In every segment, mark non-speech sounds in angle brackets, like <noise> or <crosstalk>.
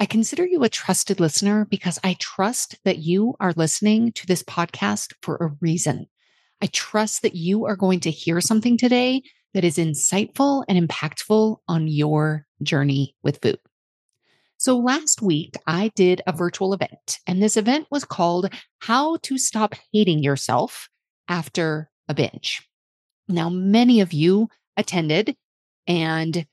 I consider you a trusted listener because I trust that you are listening to this podcast for a reason. I trust that you are going to hear something today that is insightful and impactful on your journey with food. So last week I did a virtual event and this event was called How to Stop Hating Yourself After a Binge. Now, many of you attended and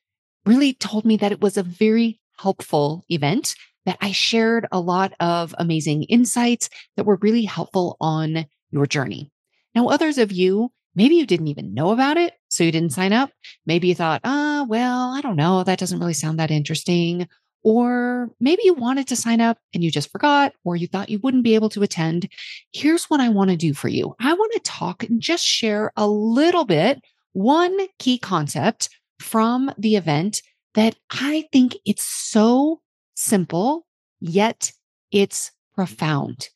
really told me that it was a very helpful event that I shared a lot of amazing insights that were really helpful on your journey. Now, others of you, maybe you didn't even know about it, so you didn't sign up. Maybe you thought, ah, oh, well, I don't know. That doesn't really sound that interesting. Or maybe you wanted to sign up and you just forgot, or you thought you wouldn't be able to attend. Here's what I want to do for you. I want to talk and just share a little bit, one key concept from the event that I think it's so simple, yet it's profound.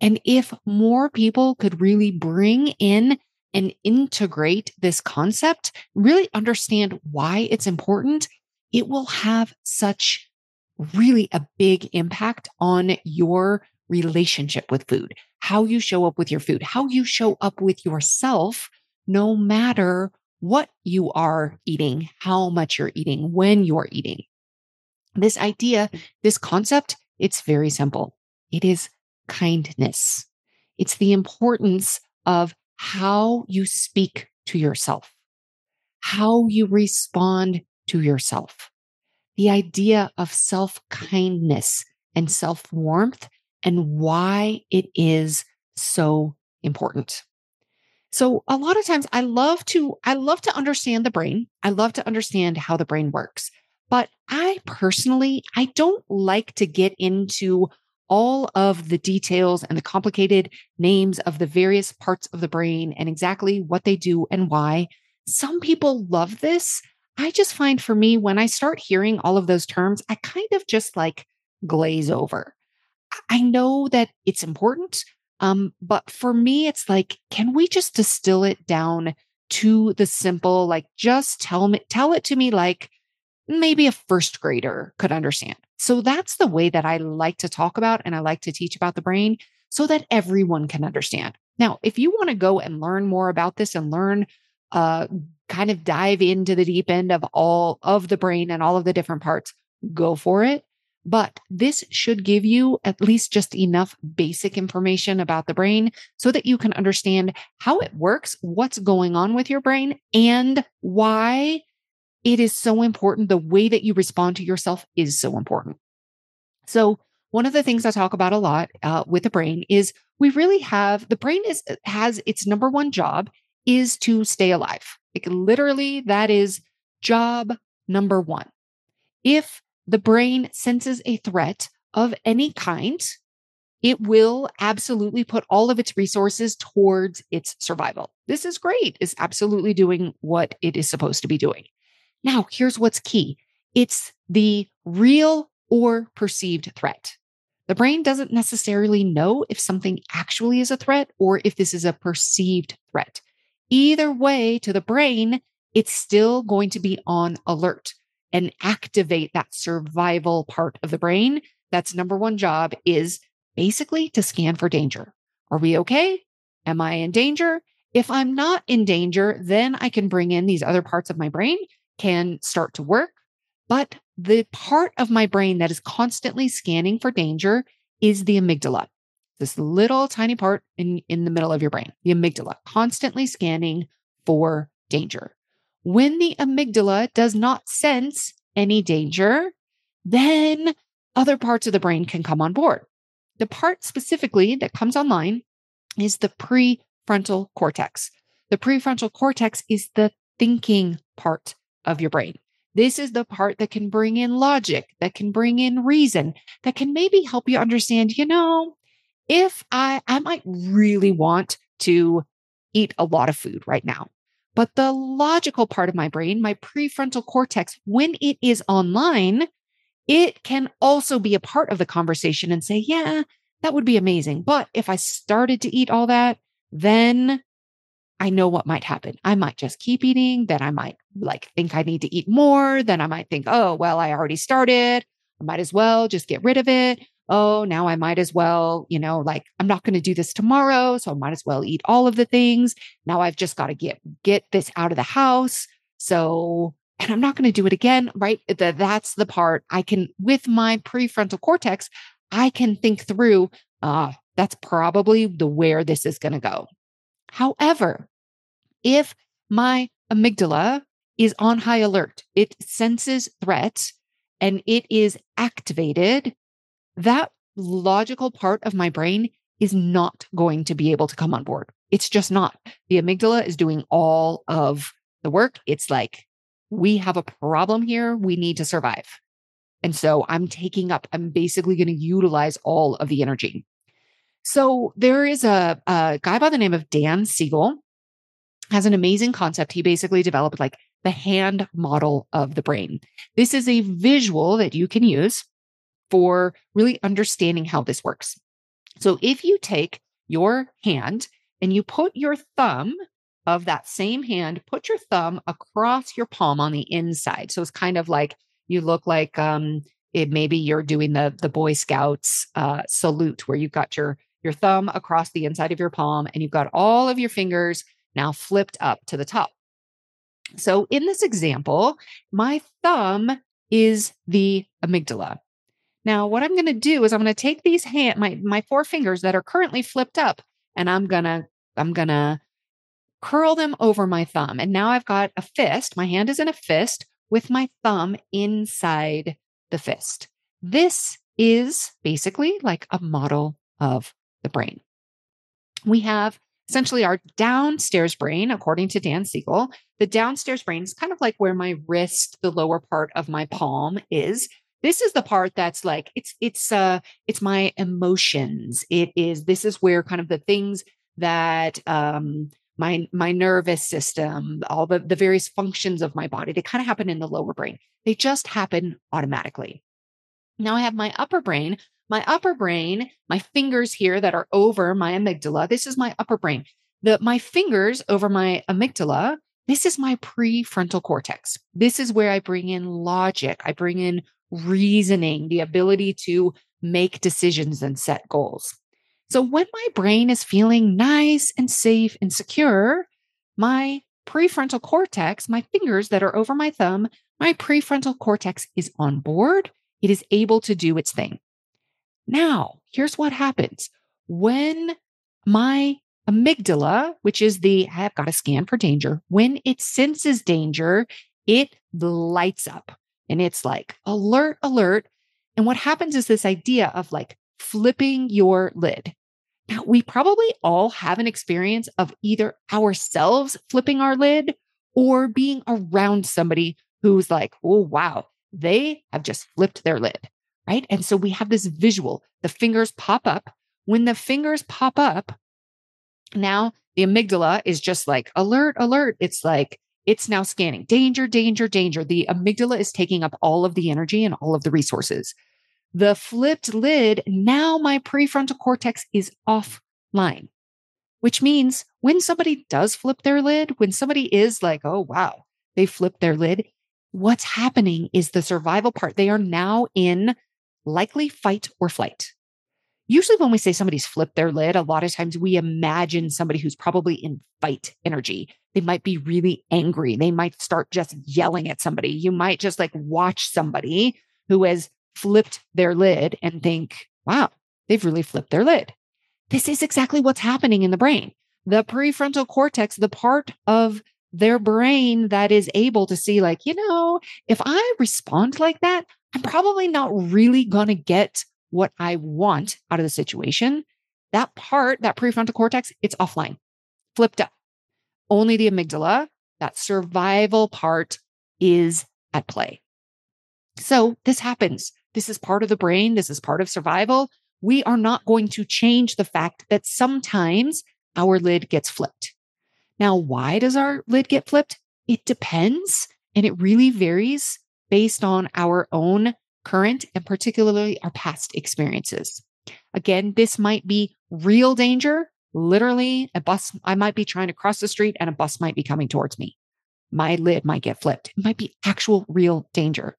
And if more people could really bring in and integrate this concept, really understand why it's important, it will have such really a big impact on your relationship with food, how you show up with your food, how you show up with yourself, no matter what you are eating, how much you're eating, when you're eating. This idea, this concept, it's very simple. It is kindness. It's the importance of how you speak to yourself, how you respond to yourself. The idea of self kindness and self warmth and why it is so important. So a lot of times I love to, I love to understand the brain. I love to understand how the brain works. But I personally, I don't like to get into all of the details and the complicated names of the various parts of the brain and exactly what they do and why. Some people love this. I just find for me, when I start hearing all of those terms, I kind of just like glaze over. I know that it's important. Um, but for me, it's like, can we just distill it down to the simple, like just tell me, tell it to me like maybe a first grader could understand. So that's the way that I like to talk about and I like to teach about the brain so that everyone can understand. Now, if you want to go and learn more about this and learn, uh, kind of dive into the deep end of all of the brain and all of the different parts, go for it. But this should give you at least just enough basic information about the brain so that you can understand how it works, what's going on with your brain, and why it is so important. The way that you respond to yourself is so important. So, one of the things I talk about a lot uh, with the brain is we really have the brain is has its number one job is to stay alive. Like literally, that is job number one. If the brain senses a threat of any kind, it will absolutely put all of its resources towards its survival. This is great. It's absolutely doing what it is supposed to be doing. Now, here's what's key. It's the real or perceived threat. The brain doesn't necessarily know if something actually is a threat or if this is a perceived threat. Either way, to the brain, it's still going to be on alert and activate that survival part of the brain. That's number one job is basically to scan for danger. Are we okay? Am I in danger? If I'm not in danger, then I can bring in these other parts of my brain can start to work. But the part of my brain that is constantly scanning for danger is the amygdala. This little tiny part in, in the middle of your brain, the amygdala, constantly scanning for danger. When the amygdala does not sense any danger, then other parts of the brain can come on board. The part specifically that comes online is the prefrontal cortex. The prefrontal cortex is the thinking part of your brain. This is the part that can bring in logic, that can bring in reason, that can maybe help you understand, you know, if I, I might really want to eat a lot of food right now. But the logical part of my brain, my prefrontal cortex, when it is online, it can also be a part of the conversation and say, yeah, that would be amazing. But if I started to eat all that, then I know what might happen. I might just keep eating, then I might like think I need to eat more, then I might think, oh, well, I already started. I might as well just get rid of it. Oh, now I might as well, you know, like I'm not going to do this tomorrow, so I might as well eat all of the things. Now I've just got to get get this out of the house. So and I'm not going to do it again, right? The, that's the part I can, with my prefrontal cortex, I can think through, uh, that's probably the where this is going to go. However, if my amygdala is on high alert, it senses threats and it is activated, that logical part of my brain is not going to be able to come on board. It's just not. The amygdala is doing all of the work. It's like, we have a problem here. We need to survive. And so I'm taking up, I'm basically going to utilize all of the energy. So there is a, a guy by the name of Dan Siegel has an amazing concept. He basically developed like the hand model of the brain. This is a visual that you can use for really understanding how this works. So if you take your hand and you put your thumb of that same hand, put your thumb across your palm on the inside. So it's kind of like you look like um it maybe you're doing the the Boy Scouts uh salute where you've got your your thumb across the inside of your palm and you've got all of your fingers now flipped up to the top. So in this example, my thumb is the amygdala. Now, what I'm going to do is I'm going to take these hand my my four fingers that are currently flipped up and I'm going to I'm going to curl them over my thumb. And now I've got a fist. My hand is in a fist with my thumb inside the fist. This is basically like a model of the brain. We have essentially our downstairs brain, according to Dan Siegel. The downstairs brain is kind of like where my wrist, the lower part of my palm is. This is the part that's like it's it's uh it's my emotions. It is this is where kind of the things that um my my nervous system all the, the various functions of my body they kind of happen in the lower brain. They just happen automatically. Now i have my upper brain. My upper brain my fingers here that are over my amygdala this is my upper brain. The my fingers over my amygdala this is my prefrontal cortex. This is where i bring in logic. I bring in reasoning the ability to make decisions and set goals so when my brain is feeling nice and safe and secure, my prefrontal cortex, my fingers that are over my thumb, my prefrontal cortex is on board. It is able to do its thing. Now, here's what happens when my amygdala, which is the I've got to scan for danger, when it senses danger, it lights up and it's like alert, alert. And what happens is this idea of like flipping your lid. Now, we probably all have an experience of either ourselves flipping our lid or being around somebody who's like, oh, wow, they have just flipped their lid. Right. And so we have this visual, the fingers pop up. When the fingers pop up, now the amygdala is just like alert, alert. It's like, it's now scanning danger, danger, danger. The amygdala is taking up all of the energy and all of the resources the flipped lid, now my prefrontal cortex is offline, which means when somebody does flip their lid, when somebody is like, oh, wow, they flipped their lid, what's happening is the survival part. They are now in likely fight or flight. Usually, when we say somebody's flipped their lid, a lot of times we imagine somebody who's probably in fight energy. They might be really angry. They might start just yelling at somebody. You might just like watch somebody who has flipped their lid and think, wow, they've really flipped their lid. This is exactly what's happening in the brain. The prefrontal cortex, the part of their brain that is able to see, like, you know, if I respond like that, I'm probably not really going to get what I want out of the situation. That part, that prefrontal cortex, it's offline, flipped up. Only the amygdala, that survival part, is at play. So this happens. This is part of the brain. This is part of survival. We are not going to change the fact that sometimes our lid gets flipped. Now, why does our lid get flipped? It depends and it really varies based on our own current and particularly our past experiences. Again, this might be real danger. Literally, a bus, I might be trying to cross the street and a bus might be coming towards me. My lid might get flipped. It might be actual real danger.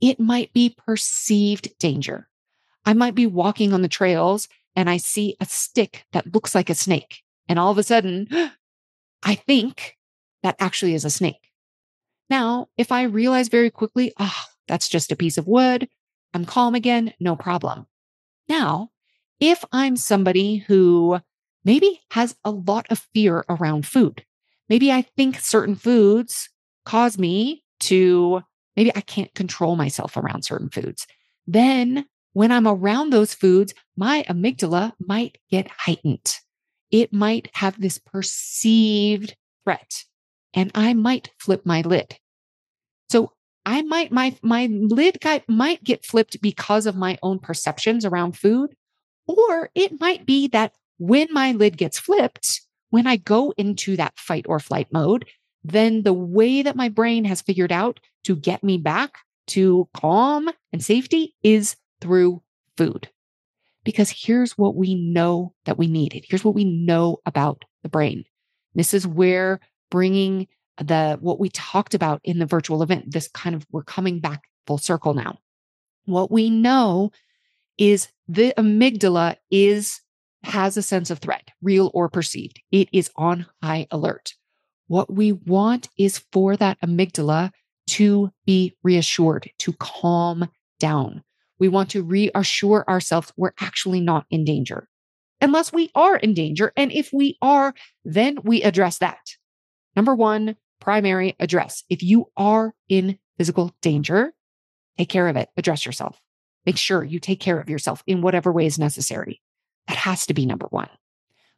It might be perceived danger. I might be walking on the trails and I see a stick that looks like a snake. And all of a sudden, <gasps> I think that actually is a snake. Now, if I realize very quickly, oh, that's just a piece of wood, I'm calm again, no problem. Now, if I'm somebody who maybe has a lot of fear around food, maybe I think certain foods cause me to, maybe I can't control myself around certain foods, then when I'm around those foods, my amygdala might get heightened it might have this perceived threat and I might flip my lid. So I might, my, my lid guy might get flipped because of my own perceptions around food. Or it might be that when my lid gets flipped, when I go into that fight or flight mode, then the way that my brain has figured out to get me back to calm and safety is through food because here's what we know that we needed. Here's what we know about the brain. This is where bringing the what we talked about in the virtual event, this kind of we're coming back full circle now. What we know is the amygdala is has a sense of threat, real or perceived. It is on high alert. What we want is for that amygdala to be reassured, to calm down. We want to reassure ourselves we're actually not in danger. Unless we are in danger. And if we are, then we address that. Number one, primary address. If you are in physical danger, take care of it, address yourself. Make sure you take care of yourself in whatever way is necessary. That has to be number one.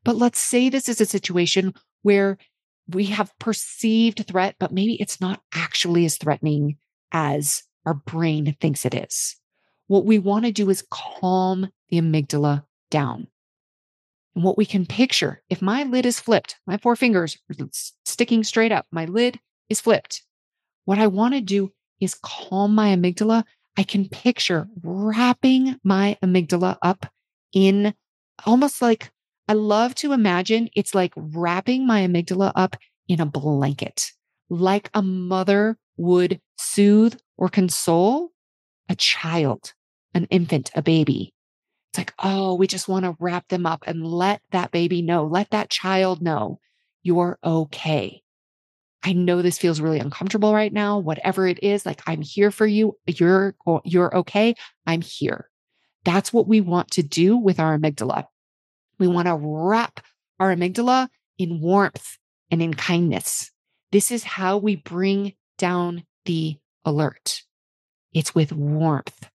But let's say this is a situation where we have perceived threat, but maybe it's not actually as threatening as our brain thinks it is. What we want to do is calm the amygdala down. And what we can picture, if my lid is flipped, my four fingers are sticking straight up, my lid is flipped. What I want to do is calm my amygdala. I can picture wrapping my amygdala up in almost like I love to imagine it's like wrapping my amygdala up in a blanket, like a mother would soothe or console a child, an infant, a baby. It's like, oh, we just want to wrap them up and let that baby know, let that child know you're okay. I know this feels really uncomfortable right now. Whatever it is, like I'm here for you. You're you're okay. I'm here. That's what we want to do with our amygdala. We want to wrap our amygdala in warmth and in kindness. This is how we bring down the alert. It's with warmth,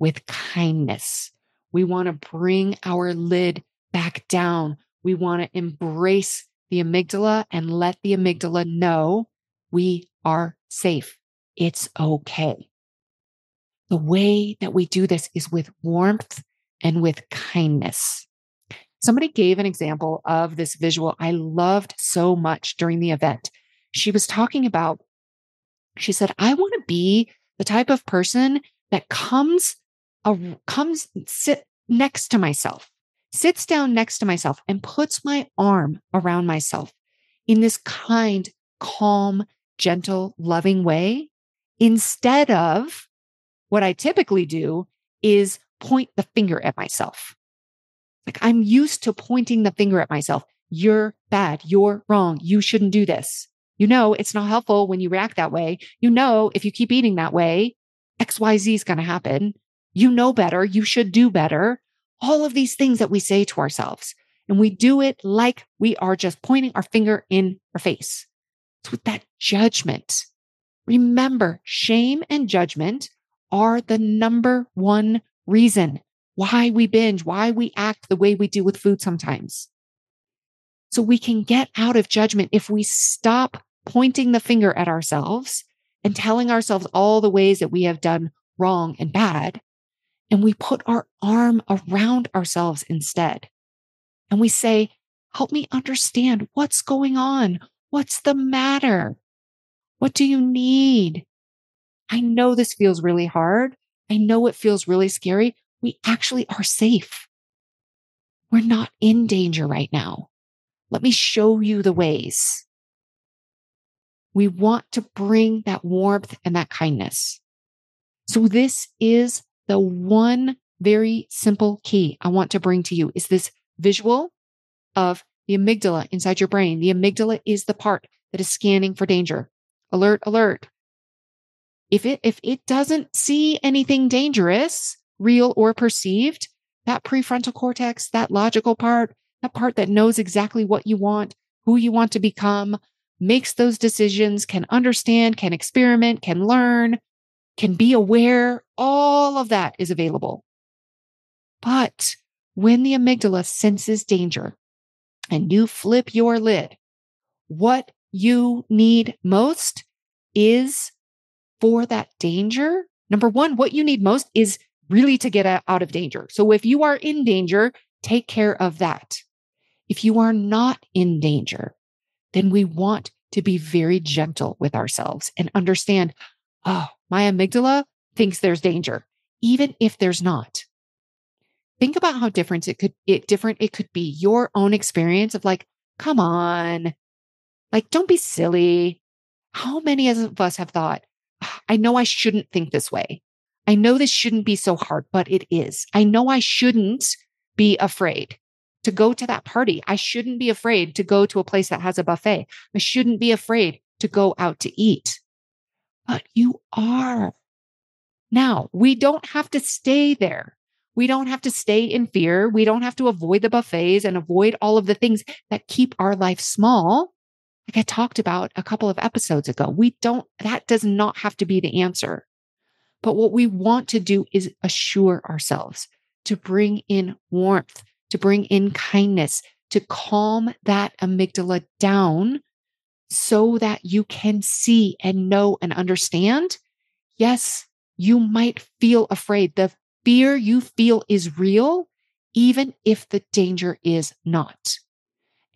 with kindness. We want to bring our lid back down. We want to embrace the amygdala and let the amygdala know we are safe. It's okay. The way that we do this is with warmth and with kindness. Somebody gave an example of this visual I loved so much during the event. She was talking about, she said, I want to be the type of person that comes uh, comes sit next to myself sits down next to myself and puts my arm around myself in this kind calm gentle loving way instead of what i typically do is point the finger at myself. Like i'm used to pointing the finger at myself. You're bad. You're wrong. You shouldn't do this. You know, it's not helpful when you react that way. You know, if you keep eating that way, XYZ is going to happen. You know better. You should do better. all of these things that we say to ourselves. And we do it like we are just pointing our finger in our face. It's with that judgment. Remember, shame and judgment are the number one reason why we binge, why we act the way we do with food sometimes. So we can get out of judgment if we stop pointing the finger at ourselves and telling ourselves all the ways that we have done wrong and bad. And we put our arm around ourselves instead. And we say, help me understand what's going on. What's the matter? What do you need? I know this feels really hard. I know it feels really scary. We actually are safe. We're not in danger right now. Let me show you the ways. We want to bring that warmth and that kindness. So this is the one very simple key I want to bring to you is this visual of the amygdala inside your brain. The amygdala is the part that is scanning for danger. Alert, alert. If it, if it doesn't see anything dangerous, real or perceived, that prefrontal cortex, that logical part, that part that knows exactly what you want, who you want to become, makes those decisions, can understand, can experiment, can learn, can be aware. All of that is available. But when the amygdala senses danger and you flip your lid, what you need most is for that danger. Number one, what you need most is really to get out of danger. So if you are in danger, take care of that. If you are not in danger, then we want to be very gentle with ourselves and understand, oh, my amygdala thinks there's danger, even if there's not. Think about how different it could it different it could be your own experience of like, come on. Like, don't be silly. How many of us have thought, ah, I know I shouldn't think this way. I know this shouldn't be so hard, but it is. I know I shouldn't be afraid to go to that party. I shouldn't be afraid to go to a place that has a buffet. I shouldn't be afraid to go out to eat. But you are. Now, we don't have to stay there. We don't have to stay in fear. We don't have to avoid the buffets and avoid all of the things that keep our life small. Like I talked about a couple of episodes ago, we don't, that does not have to be the answer. But what we want to do is assure ourselves to bring in warmth, to bring in kindness, to calm that amygdala down so that you can see and know and understand. Yes, you might feel afraid. The fear you feel is real, even if the danger is not.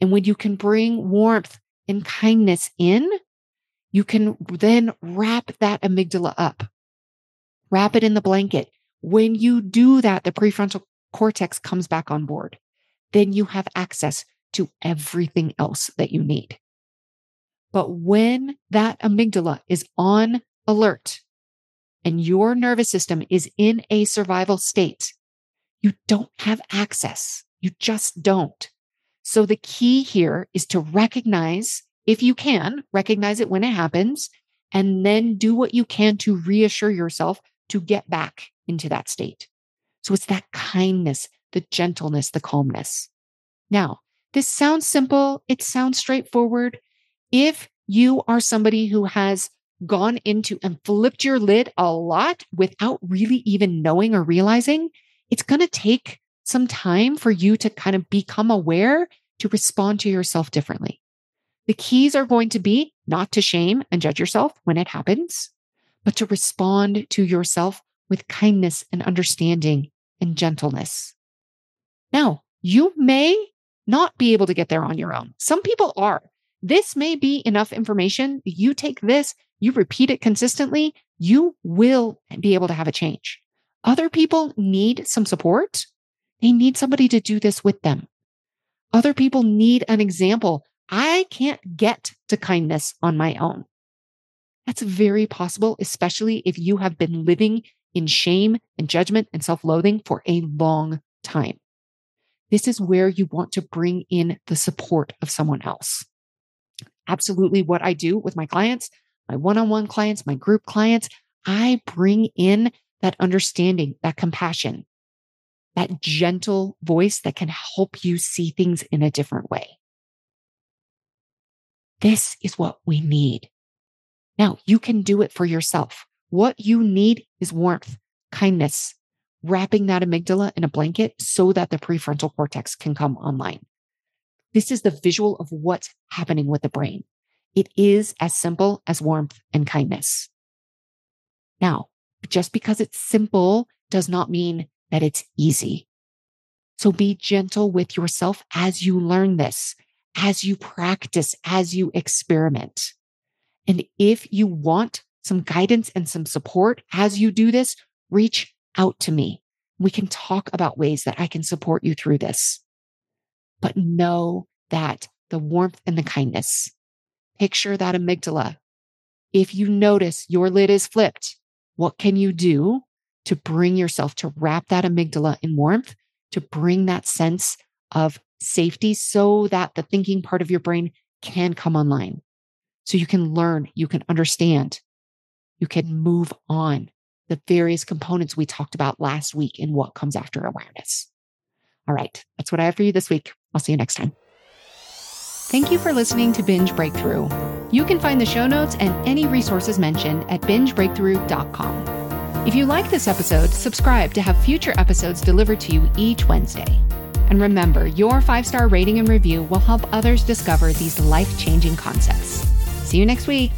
And when you can bring warmth and kindness in, you can then wrap that amygdala up, wrap it in the blanket. When you do that, the prefrontal cortex comes back on board. Then you have access to everything else that you need. But when that amygdala is on alert and your nervous system is in a survival state, you don't have access. You just don't. So the key here is to recognize, if you can, recognize it when it happens, and then do what you can to reassure yourself to get back into that state. So it's that kindness, the gentleness, the calmness. Now, this sounds simple. It sounds straightforward. If you are somebody who has gone into and flipped your lid a lot without really even knowing or realizing, it's going to take some time for you to kind of become aware to respond to yourself differently. The keys are going to be not to shame and judge yourself when it happens, but to respond to yourself with kindness and understanding and gentleness. Now, you may not be able to get there on your own. Some people are. This may be enough information. You take this, you repeat it consistently, you will be able to have a change. Other people need some support. They need somebody to do this with them. Other people need an example. I can't get to kindness on my own. That's very possible, especially if you have been living in shame and judgment and self loathing for a long time. This is where you want to bring in the support of someone else. Absolutely what I do with my clients, my one on one clients, my group clients, I bring in that understanding, that compassion. that gentle voice that can help you see things in a different way. This is what we need. Now you can do it for yourself. What you need is warmth, kindness, wrapping that amygdala in a blanket so that the prefrontal cortex can come online. This is the visual of what's happening with the brain. It is as simple as warmth and kindness. Now, just because it's simple does not mean that it's easy. So be gentle with yourself as you learn this, as you practice, as you experiment. And if you want some guidance and some support as you do this, reach out to me. We can talk about ways that I can support you through this. But know that the warmth and the kindness, picture that amygdala. If you notice your lid is flipped, what can you do to bring yourself to wrap that amygdala in warmth, to bring that sense of safety so that the thinking part of your brain can come online? So you can learn, you can understand, you can move on the various components we talked about last week in what comes after awareness. All right, that's what I have for you this week. I'll see you next time. Thank you for listening to Binge Breakthrough. You can find the show notes and any resources mentioned at bingebreakthrough.com. If you like this episode, subscribe to have future episodes delivered to you each Wednesday. And remember, your five star rating and review will help others discover these life changing concepts. See you next week.